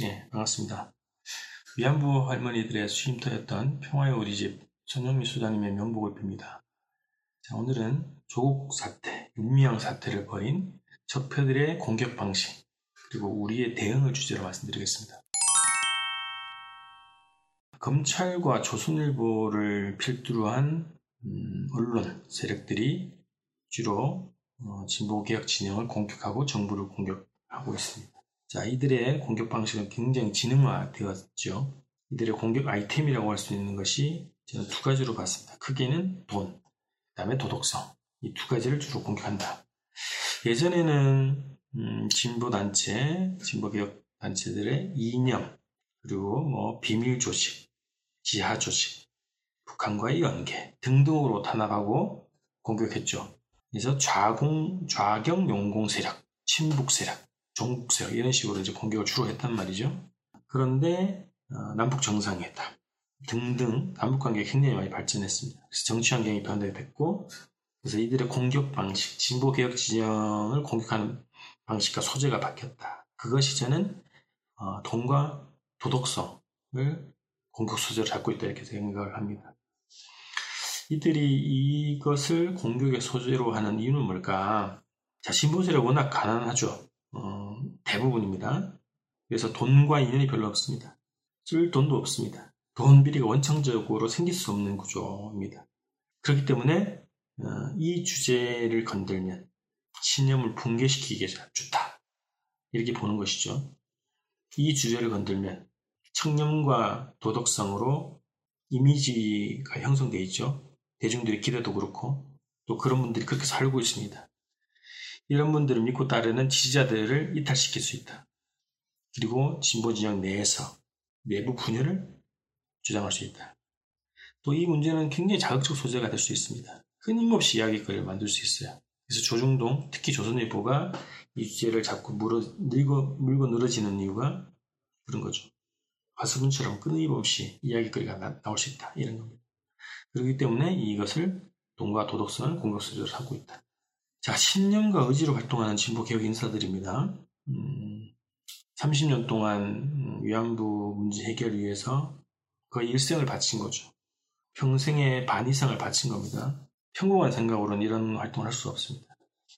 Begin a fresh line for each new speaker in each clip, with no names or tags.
네, 반갑습니다. 위안부 할머니들의 수임터였던 평화의 우리 집 전영미 수장님의 명복을 빕니다. 자, 오늘은 조국 사태, 윤미향 사태를 벌인 적폐들의 공격 방식, 그리고 우리의 대응을 주제로 말씀드리겠습니다. 검찰과 조선일보를 필두로 한 음, 언론 세력들이 주로 어, 진보개혁 진영을 공격하고 정부를 공격하고 있습니다. 자, 이들의 공격 방식은 굉장히 지능화 되었죠. 이들의 공격 아이템이라고 할 수 있는 것이 저는 두 가지로 봤습니다. 크게는 돈, 그 다음에 도덕성. 이 두 가지를 주로 공격한다. 예전에는 음, 진보단체, 진보개혁 단체들의 이념, 그리고 뭐 비밀 조직, 지하 조직, 북한과의 연계 등등으로 탄압하고 공격했죠. 그래서 좌공, 좌경 용공 세력, 친북 세력, 종북 세력 이런 식으로 이제 공격을 주로 했단 말이죠. 그런데 어, 남북 정상회담 등등 남북 관계가 굉장히 많이 발전했습니다. 그래서 정치 환경이 변화됐고 그래서 이들의 공격 방식, 진보 개혁 진영을 공격하는 방식과 소재가 바뀌었다. 그것이 저는 어, 돈과 도덕성을 공격 소재로 잡고 있다 이렇게 생각을 합니다. 이들이 이것을 공격의 소재로 하는 이유는 뭘까? 자, 신보세력 워낙 가난하죠. 어, 대부분입니다. 그래서 돈과 인연이 별로 없습니다. 쓸 돈도 없습니다. 돈 비리가 원천적으로 생길 수 없는 구조입니다. 그렇기 때문에 어, 이 주제를 건들면 신념을 붕괴시키기에 좋다. 이렇게 보는 것이죠. 이 주제를 건들면 청렴과 도덕성으로 이미지가 형성되어 있죠. 대중들의 기대도 그렇고 또 그런 분들이 그렇게 살고 있습니다. 이런 분들을 믿고 따르는 지지자들을 이탈시킬 수 있다. 그리고 진보 진영 내에서 내부 분열을 주장할 수 있다. 또 이 문제는 굉장히 자극적 소재가 될 수 있습니다. 끊임없이 이야기거리를 만들 수 있어요. 그래서 조중동, 특히 조선일보가 이 주제를 자꾸 물어, 늘고, 물고 늘어지는 이유가 그런 거죠. 화수분처럼 끊임없이 이야기거리가 나, 나올 수 있다. 이런 겁니다. 그렇기 때문에 이것을 돈과 도덕성을 공격소재로 삼고 있다. 자, 신념과 의지로 활동하는 진보 개혁 인사들입니다. 음, 30년 동안 위안부 문제 해결을 위해서 거의 일생을 바친 거죠. 평생의 반 이상을 바친 겁니다. 평범한 생각으로는 이런 활동을 할 수 없습니다.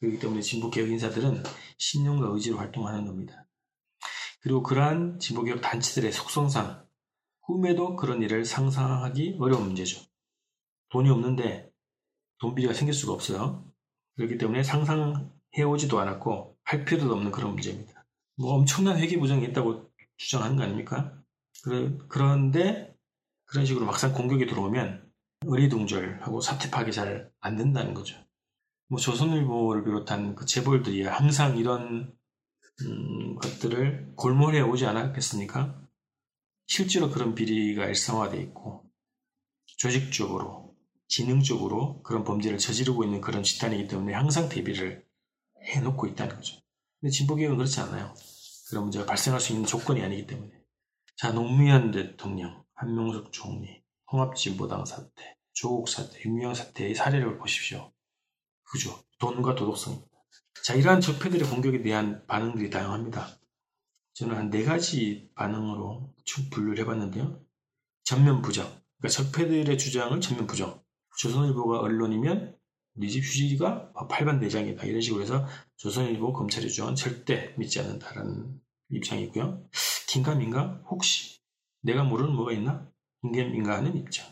그렇기 때문에 진보 개혁 인사들은 신념과 의지로 활동하는 겁니다. 그리고 그러한 진보 개혁 단체들의 속성상 꿈에도 그런 일을 상상하기 어려운 문제죠. 돈이 없는데 돈 비리가 생길 수가 없어요. 그렇기 때문에 상상해오지도 않았고 할 필요도 없는 그런 문제입니다. 뭐 엄청난 회계 부정이 있다고 주장하는 거 아닙니까? 그런데 그런 식으로 막상 공격이 들어오면 의리둥절하고 사태 파악이 잘 안 된다는 거죠. 뭐 조선일보를 비롯한 그 재벌들이 항상 이런 음, 것들을 골몰해 오지 않았겠습니까? 실제로 그런 비리가 일상화돼 있고 조직적으로 지능적으로 그런 범죄를 저지르고 있는 그런 집단이기 때문에 항상 대비를 해놓고 있다는 거죠. 근데 진보개혁은 그렇지 않아요. 그런 문제가 발생할 수 있는 조건이 아니기 때문에. 자, 노무현 대통령, 한명숙 총리, 홍합진보당 사태, 조국 사태, 윤미향 사태의 사례를 보십시오. 그죠? 돈과 도덕성입니다. 자, 이러한 적폐들의 공격에 대한 반응들이 다양합니다. 저는 한 네 가지 반응으로 쭉 분류를 해봤는데요. 전면 부정. 그러니까 적폐들의 주장을 전면 부정. 조선일보가 언론이면 우리 집 휴지가 팔반대장이다 이런 식으로 해서 조선일보 검찰의 주장은 절대 믿지 않는다라는 입장이고요. 긴가민가 혹시 내가 모르는 뭐가 있나? 긴가민가 하는 입장.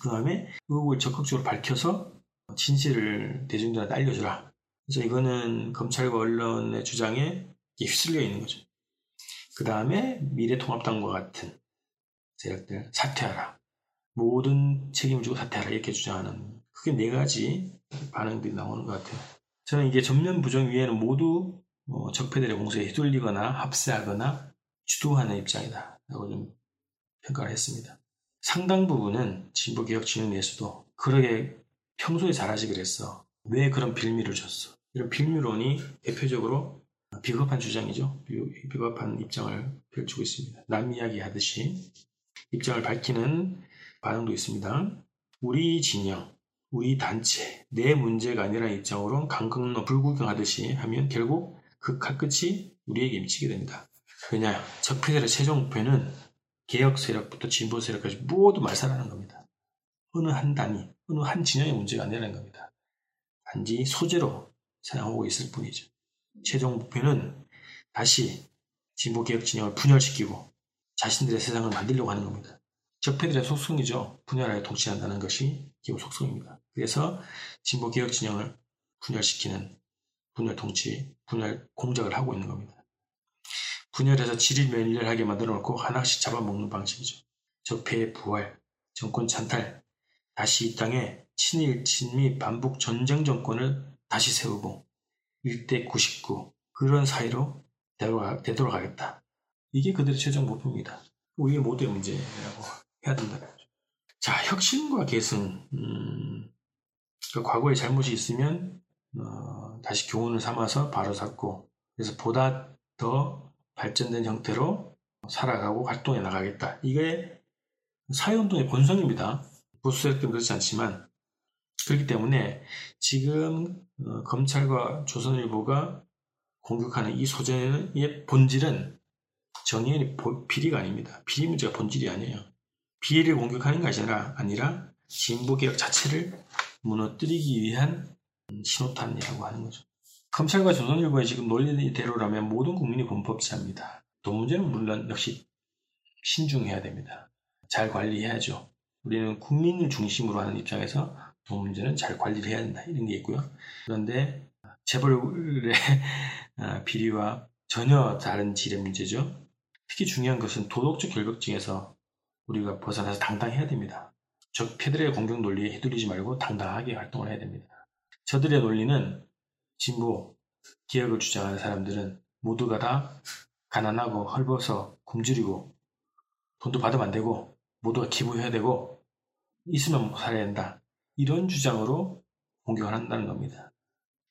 그 다음에 의혹을 적극적으로 밝혀서 진실을 대중들한테 알려주라. 그래서 이거는 검찰과 언론의 주장에 휩쓸려 있는 거죠. 그 다음에 미래통합당과 같은 세력들 사퇴하라. 모든 책임을 지고 사퇴하라 이렇게 주장하는 크게 네 가지 반응들이 나오는 것 같아요. 저는 이게 전면 부정 위에는 모두 뭐 적폐들의 공세에 휘둘리거나 합세하거나 주도하는 입장이다 라고 좀 평가를 했습니다. 상당 부분은 진보개혁진흥에서도 그러게 평소에 잘하지 그랬어. 왜 그런 빌미를 줬어? 이런 빌미론이 대표적으로 비겁한 주장이죠. 비겁한 입장을 펼치고 있습니다. 남 이야기 하듯이 입장을 밝히는 반응도 있습니다. 우리 진영, 우리 단체, 내 문제가 아니라 입장으로 강건로 불구경하듯이 하면 결국 그 칼끝이 우리에게 미치게 됩니다. 왜냐? 적폐들의 최종 목표는 개혁 세력부터 진보 세력까지 모두 말살하는 겁니다. 어느 한 단위, 어느 한 진영의 문제가 아니라는 겁니다. 단지 소재로 사용하고 있을 뿐이죠. 최종 목표는 다시 진보 개혁 진영을 분열시키고 자신들의 세상을 만들려고 하는 겁니다. 적폐들의 속성이죠. 분열하여 통치한다는 것이 기본 속성입니다. 그래서 진보 개혁 진영을 분열시키는 분열 통치, 분열 공작을 하고 있는 겁니다. 분열해서 질일멸렬하게 만들어 놓고 하나씩 잡아먹는 방식이죠. 적폐의 부활, 정권 찬탈, 다시 이 땅에 친일, 친미, 반북 전쟁 정권을 다시 세우고 1대 99 그런 사이로 되돌아가겠다. 이게 그들의 최종 목표입니다. 우리의 모두의 문제라고 해야 된다. 자, 혁신과 계승. 음, 그 과거에 잘못이 있으면 어, 다시 교훈을 삼아서 바로 잡고 그래서 보다 더 발전된 형태로 살아가고 활동해 나가겠다. 이게 사회운동의 본성입니다. 보수세력들은 그렇지 않지만 그렇기 때문에 지금 어, 검찰과 조선일보가 공격하는 이 소재의 본질은 정의의 비리가 아닙니다. 비리 문제가 본질이 아니에요. 비리를 공격하는 것이 아니라, 진보개혁 자체를 무너뜨리기 위한 신호탄이라고 하는 거죠. 검찰과 조선일보의 지금 논리대로라면 모든 국민이 범법자입니다. 돈 문제는 물론 역시 신중해야 됩니다. 잘 관리해야죠. 우리는 국민을 중심으로 하는 입장에서 돈 문제는 잘 관리를 해야 된다. 이런 게 있고요. 그런데 재벌의 아, 비리와 전혀 다른 질의 문제죠. 특히 중요한 것은 도덕적 결벽증에서 우리가 벗어나서 당당해야 됩니다. 적폐들의 공격 논리에 휘둘리지 말고 당당하게 활동을 해야 됩니다. 저들의 논리는 진보, 개혁을 주장하는 사람들은 모두가 다 가난하고 헐벗어 굶주리고 돈도 받으면 안 되고 모두가 기부해야 되고 있으면 살아야 된다. 이런 주장으로 공격을 한다는 겁니다.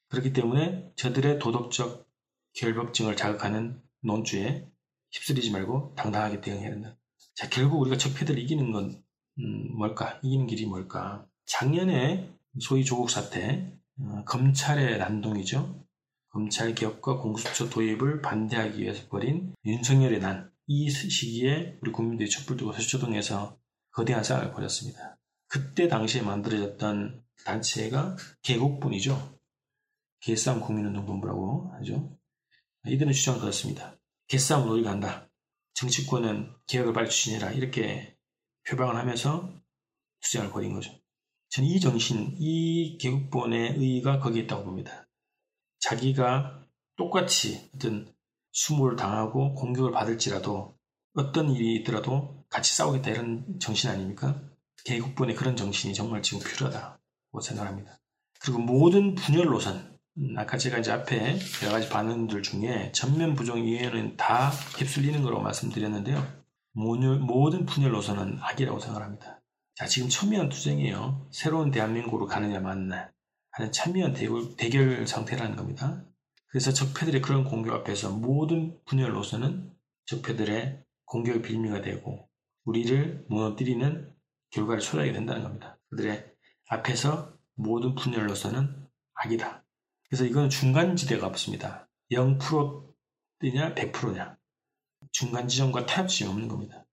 그렇기 때문에 저들의 도덕적 결벽증을 자극하는 논주에 휩쓸리지 말고 당당하게 대응해야 된다. 자, 결국 우리가 적폐들을 이기는 건 음, 뭘까? 이기는 길이 뭘까? 작년에 소위 조국 사태, 어, 검찰의 난동이죠. 검찰 개혁과 공수처 도입을 반대하기 위해서 벌인 윤석열의 난. 이 시기에 우리 국민들이 촛불 들고 서초동에서 거대한 싸움을 벌였습니다. 그때 당시에 만들어졌던 단체가 개국분이죠. 개싸움 국민운동본부라고 하죠. 이들은 주장을 그렇습니다. 개싸움을 우리가 한다. 정치권은 개혁을 빨리 추진해라. 이렇게 표방을 하면서 주장을 벌인 거죠. 저는 이 정신, 이 개국본의 의의가 거기에 있다고 봅니다. 자기가 똑같이 어떤 수모를 당하고 공격을 받을지라도 어떤 일이 있더라도 같이 싸우겠다 이런 정신 아닙니까? 개국본의 그런 정신이 정말 지금 필요하다고 생각합니다. 그리고 모든 분열 노선, 음, 아까 제가 이제 앞에 여러 가지 반응들 중에 전면 부정 이해는 다 휩쓸리는 거라고 말씀드렸는데요. 모든 분열 노선은 악이라고 생각합니다. 자, 지금 첨예한 투쟁이에요. 새로운 대한민국으로 가느냐 마느냐 하는 첨예한 대결, 대결 상태라는 겁니다. 그래서 적폐들의 그런 공격 앞에서 모든 분열 노선은 적폐들의 공격의 빌미가 되고 우리를 무너뜨리는 결과를 초래하게 된다는 겁니다. 그들의 앞에서 모든 분열로서는 악이다. 그래서 이건 중간 지대가 없습니다. 0%냐 100%냐 중간 지점과 타협 지점이 없는 겁니다.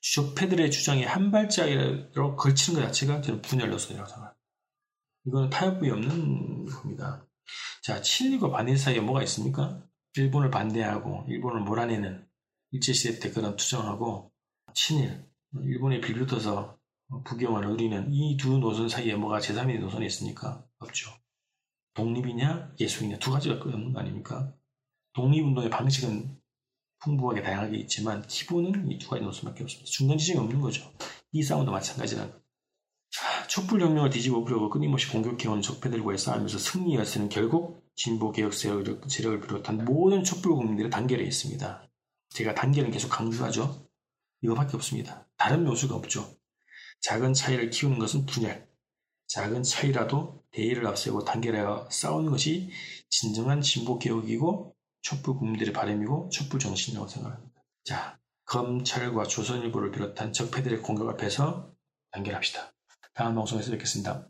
주적패들의 주장이 한 발짝이라도 걸치는 것 자체가 저는 분열로서이라고 생각합니다. 이거는 타협이 없는 겁니다. 자, 친일과 반일 사이에 뭐가 있습니까? 일본을 반대하고 일본을 몰아내는 일제시대 때 그런 투정하고 친일, 일본에 빌붙어서 북경을 우리는 이 두 노선 사이에 뭐가 제3의 노선이 있습니까? 없죠. 독립이냐 예술이냐 두 가지가 없는 거 아닙니까? 독립운동의 방식은 풍부하게 다양하게 있지만 기본은 이 두 가지 노선밖에 없습니다. 중간 지점이 없는 거죠. 이 싸움도 마찬가지라는 거. 촛불혁명을 뒤집어 엎으려고 끊임없이 공격해온 적폐들과의 싸움에서 승리했으는 결국 진보 개혁 세력을 비롯한 모든 촛불 국민들의 단결에 있습니다. 제가 단결은 계속 강조하죠. 이거밖에 없습니다. 다른 묘수가 없죠. 작은 차이를 키우는 것은 분열. 작은 차이라도 대의를 앞세우고 단결하여 싸우는 것이 진정한 진보 개혁이고 촛불 국민들의 바람이고 촛불 정신이라고 생각합니다. 자, 검찰과 조선일보를 비롯한 적폐들의 공격 앞에서 단결합시다. 다음 방송에서 뵙겠습니다.